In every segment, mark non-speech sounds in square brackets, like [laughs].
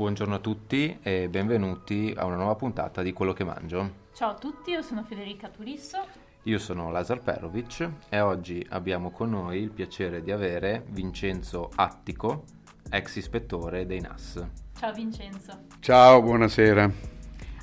Buongiorno a tutti e benvenuti a una nuova puntata di Quello che mangio. Ciao a tutti, io sono Federica Turisso. Io sono Lazar Perovic e oggi abbiamo con noi il piacere di avere Vincenzo Attico, ex ispettore dei NAS. Ciao Vincenzo. Ciao, buonasera.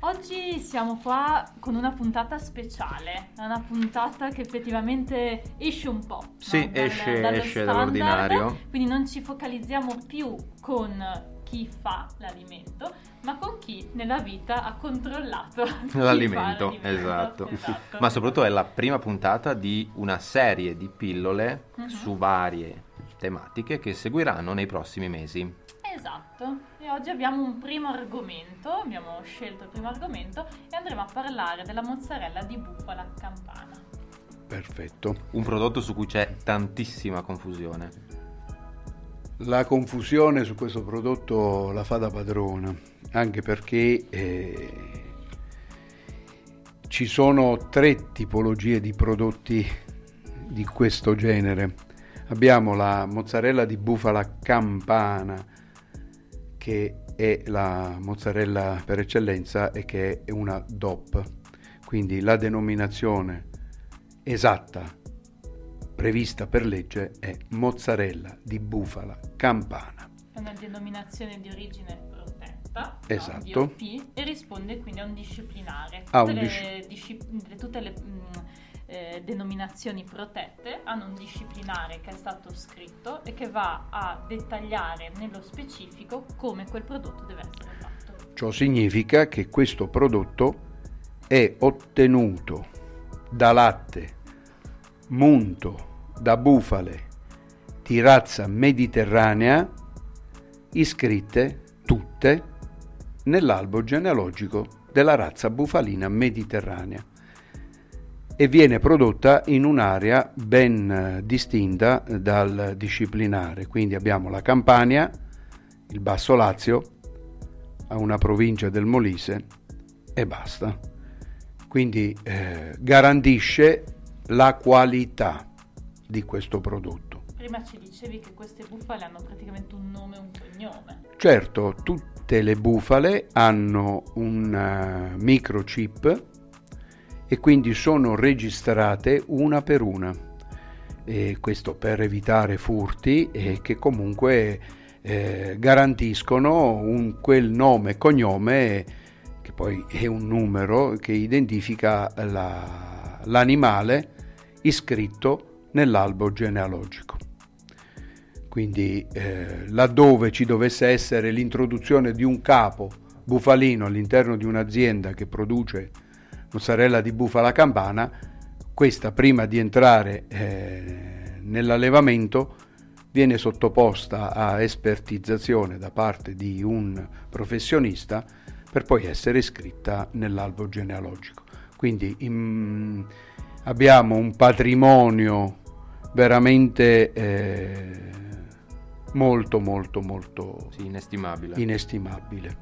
Oggi siamo qua con una puntata speciale, una puntata che effettivamente esce un po'. Sì, no? esce, dallo esce standard, dall'ordinario. Quindi non ci focalizziamo più con chi fa l'alimento, ma con chi nella vita ha controllato [laughs] chi fa L'alimento, esatto. Esatto. [laughs] Ma soprattutto è la prima puntata di una serie di pillole Mhm. su varie tematiche che seguiranno nei prossimi mesi. Esatto, e oggi abbiamo un primo argomento, abbiamo scelto il primo argomento e andremo a parlare della mozzarella di bufala campana. Perfetto. Un prodotto su cui c'è tantissima confusione. La confusione su questo prodotto la fa da padrona, anche perché eh, ci sono tre tipologie di prodotti di questo genere. Abbiamo la mozzarella di bufala campana, che è la mozzarella per eccellenza e che è una DOP, quindi la denominazione esatta prevista per legge è mozzarella di bufala campana. È una denominazione di origine protetta, Esatto. DOP, e risponde quindi a un disciplinare. Tutte un le, disci- tutte le mm, eh, denominazioni protette hanno un disciplinare che è stato scritto e che va a dettagliare nello specifico come quel prodotto deve essere fatto. Ciò significa che questo prodotto è ottenuto da latte munto da bufale di razza mediterranea iscritte tutte nell'albo genealogico della razza bufalina mediterranea e viene prodotta in un'area ben distinta dal disciplinare. Quindi abbiamo la Campania, il Basso Lazio, a una provincia del Molise e basta. Quindi eh, garantisce la qualità di questo prodotto. Prima ci dicevi che queste bufale hanno praticamente un nome e un cognome. Certo, tutte le bufale hanno un eh, microchip e quindi sono registrate una per una. E questo per evitare furti e che comunque eh, garantiscono un, quel nome e cognome che poi è un numero che identifica la- l'animale iscritto nell'albo genealogico. Quindi eh, laddove ci dovesse essere l'introduzione di un capo bufalino all'interno di un'azienda che produce mozzarella di bufala campana, questa prima di entrare eh, nell'allevamento viene sottoposta a espertizzazione da parte di un professionista per poi essere iscritta nell'albo genealogico. Quindi in- abbiamo un patrimonio veramente eh, molto molto molto Sì, inestimabile. inestimabile.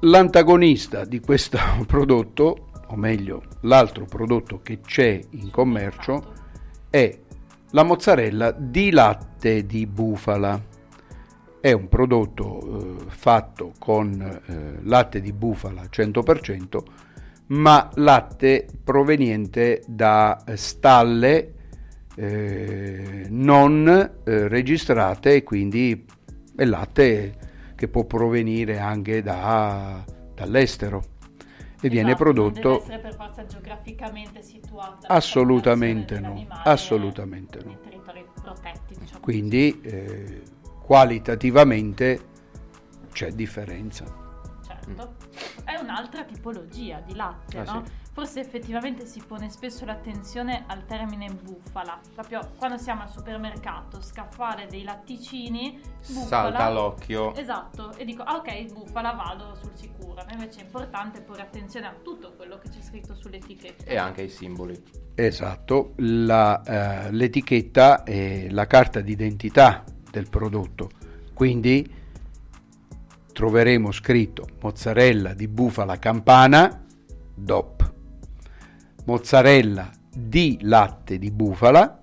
L'antagonista di questo [laughs] prodotto, o meglio l'altro prodotto che c'è in commercio, è la mozzarella di latte di bufala. È un prodotto eh, fatto con eh, latte di bufala 100%, ma latte proveniente da stalle eh, non eh, registrate e quindi è latte che può provenire anche da- dall'estero e viene Esatto, Non prodotto deve essere per forza geograficamente situato. Assolutamente no, assolutamente no. Protetti, diciamo. quindi eh, qualitativamente c'è differenza. Certo. È un'altra tipologia di latte, Ah, no? sì. Forse effettivamente si pone spesso l'attenzione al termine bufala. Proprio quando siamo al supermercato, scaffale dei latticini, bufala. Salta all'occhio. Esatto, e dico, ah, ok, bufala, vado sul sicuro. Ma invece è importante porre attenzione a tutto quello che c'è scritto sull'etichetta. E anche i simboli. Esatto, la, eh, l'etichetta è la carta d'identità del prodotto, quindi troveremo scritto mozzarella di bufala campana DOP, mozzarella di latte di bufala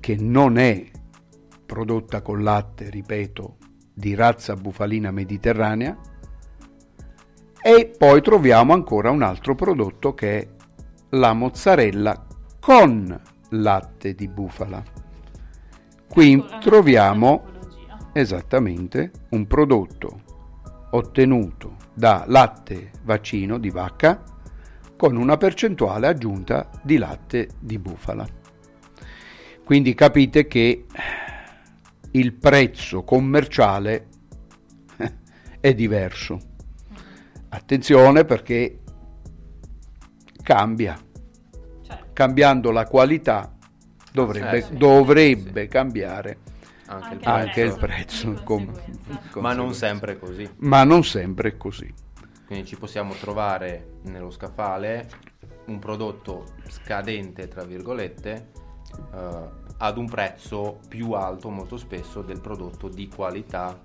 che non è prodotta con latte, ripeto, di razza bufalina mediterranea. E poi troviamo ancora un altro prodotto che è la mozzarella con latte di bufala. Qui troviamo esattamente un prodotto ottenuto da latte vaccino di vacca con una percentuale aggiunta di latte di bufala. Quindi capite che il prezzo commerciale è diverso. Attenzione perché cambia. Certo. Cambiando la qualità dovrebbe, sì, dovrebbe sì. cambiare anche, il anche il prezzo. Com- Ma non sempre così. Ma non sempre così. Quindi ci possiamo trovare nello scaffale un prodotto scadente, tra virgolette, eh, ad un prezzo più alto molto spesso del prodotto di qualità.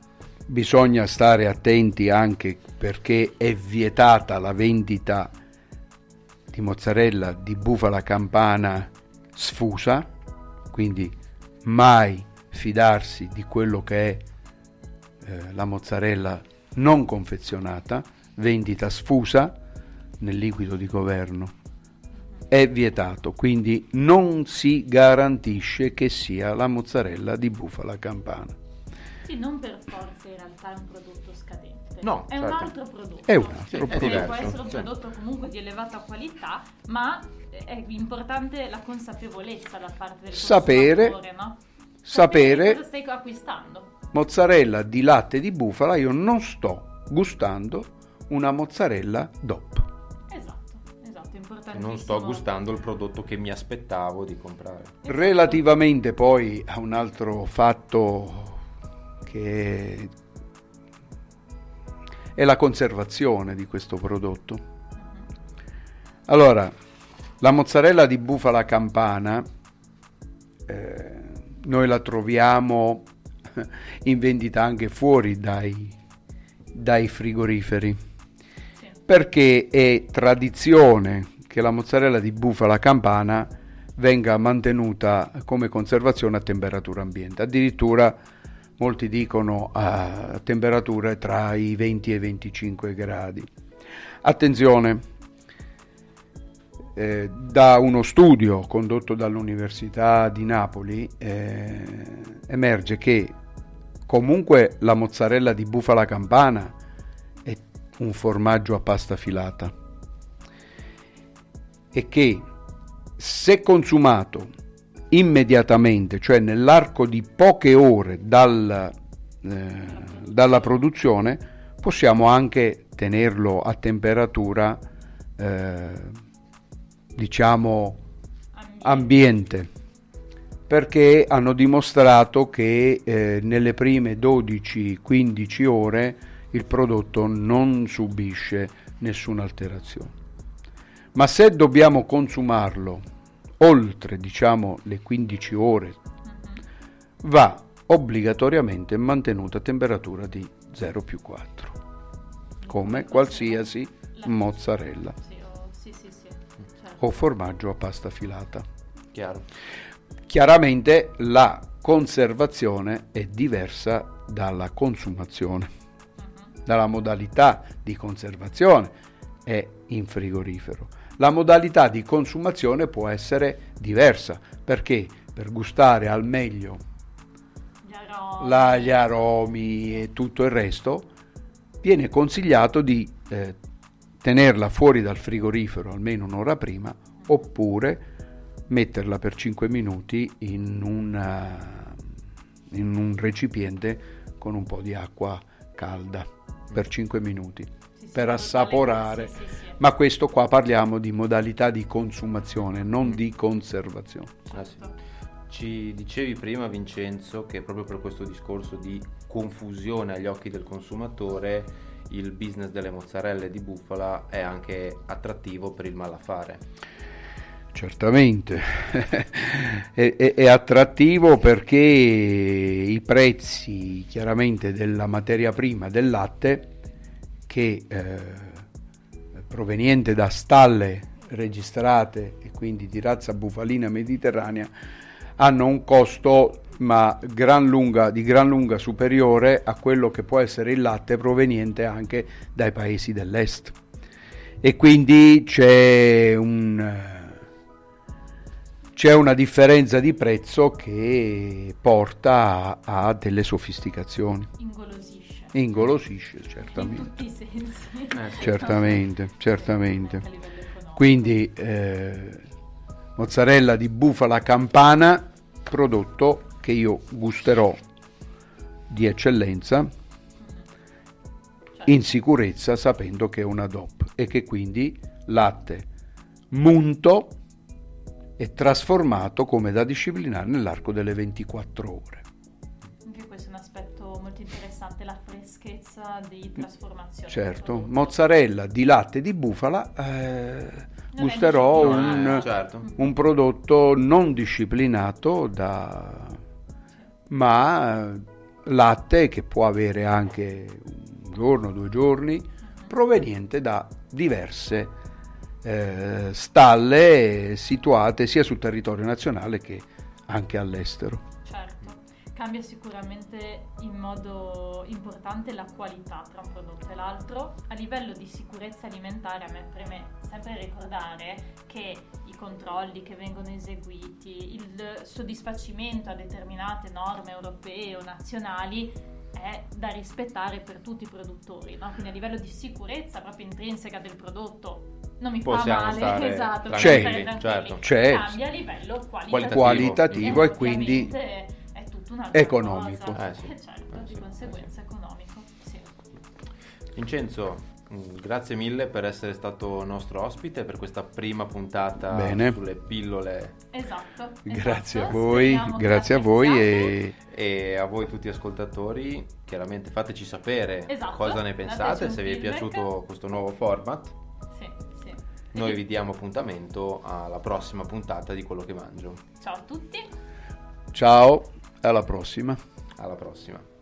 Bisogna stare attenti anche perché è vietata la vendita di mozzarella di bufala campana sfusa, quindi mai fidarsi di quello che è eh, la mozzarella non confezionata, vendita sfusa nel liquido di governo. È vietato, quindi non si garantisce che sia la mozzarella di bufala campana. Sì, non per forza in realtà è un prodotto scadente. No, è certo. un altro prodotto. È un altro sì, prodotto. Può essere un prodotto comunque di elevata qualità, ma è importante la consapevolezza da parte del sapere, consumatore, no? Sapere cosa stai acquistando. Mozzarella di latte di bufala, io non sto gustando una mozzarella DOP. Esatto, esatto, importante. Non sto gustando il prodotto che mi aspettavo di comprare. Esatto. Relativamente poi a un altro fatto che è la conservazione di questo prodotto. Allora, la mozzarella di bufala campana eh, noi la troviamo [laughs] in vendita anche fuori dai, dai frigoriferi. Sì. perché è tradizione che la mozzarella di bufala campana venga mantenuta come conservazione a temperatura ambiente. Addirittura molti dicono a temperature tra i 20 e i 25 gradi. Attenzione eh, da uno studio condotto dall'Università di Napoli eh, emerge che comunque la mozzarella di bufala campana è un formaggio a pasta filata e che se consumato immediatamente, cioè nell'arco di poche ore dal, eh, dalla produzione, possiamo anche tenerlo a temperatura eh, diciamo, ambiente, perché hanno dimostrato che eh, nelle prime 12-15 ore il prodotto non subisce nessuna alterazione. Ma se dobbiamo consumarlo oltre diciamo, le 15 ore, va obbligatoriamente mantenuta a temperatura di 0 più 4, come qualsiasi mozzarella o formaggio a pasta filata. Chiaro. Chiaramente la conservazione è diversa dalla consumazione. Mhm. Dalla modalità di conservazione è in frigorifero. La modalità di consumazione può essere diversa perché per gustare al meglio gli aromi, la, gli aromi e tutto il resto viene consigliato di eh, tenerla fuori dal frigorifero almeno un'ora prima oppure metterla per 5 minuti in, una, in un recipiente con un po' di acqua calda per 5 minuti sì, per assaporare. Sì, Ma questo qua parliamo di modalità di consumazione, non di conservazione. Ah, Ci dicevi prima Vincenzo che proprio per questo discorso di confusione agli occhi del consumatore il business delle mozzarelle di bufala è anche attrattivo per il malaffare. Certamente, [laughs] è, è, è, attrattivo perché i prezzi chiaramente della materia prima del latte che eh, proveniente da stalle registrate e quindi di razza bufalina mediterranea hanno un costo ma gran lunga, di gran lunga superiore a quello che può essere il latte proveniente anche dai paesi dell'est. E quindi c'è, un, c'è una differenza di prezzo che porta a, a delle sofisticazioni. Ingolosisce. Ingolosisce, In certamente. tutti i sensi. Eh. Certamente, certamente. A livello economico. Quindi eh, mozzarella di bufala campana, prodotto che io gusterò di eccellenza Certo. in sicurezza sapendo che è una DOP e che quindi latte munto e trasformato come da disciplinare nell'arco delle 24 ore. Anche questo è un aspetto molto interessante, la freschezza di trasformazione. del Certo, mozzarella di latte di bufala, eh, gusterò un, certo. un prodotto non disciplinato da ma eh, latte che può avere anche un giorno, due giorni, proveniente da diverse eh, stalle situate sia sul territorio nazionale che anche all'estero. Cambia sicuramente in modo importante la qualità tra un prodotto e l'altro. A livello di sicurezza alimentare a me preme sempre ricordare che i controlli che vengono eseguiti, il soddisfacimento a determinate norme europee o nazionali è da rispettare per tutti i produttori, no? quindi a livello di sicurezza proprio intrinseca del prodotto non mi Possiamo fa male, [laughs] esatto, tranquilli. certo. C'è. cambia a livello qualitativo, Qualitativo e quindi un'altra economico. cosa. Eh, sì. Eh, certo, Eh, di sì, conseguenza economico. Sì. Vincenzo, mh, grazie mille per essere stato nostro ospite per questa prima puntata Bene. sulle pillole Esatto. grazie a esatto. voi, Speriamo grazie a voi e e a voi tutti ascoltatori chiaramente fateci sapere Esatto, cosa ne pensate, se vi è feedback. piaciuto questo nuovo format. Sì, sì. Noi vi diamo appuntamento alla prossima puntata di quello che mangio. Ciao a tutti. ciao, alla prossima. Alla prossima.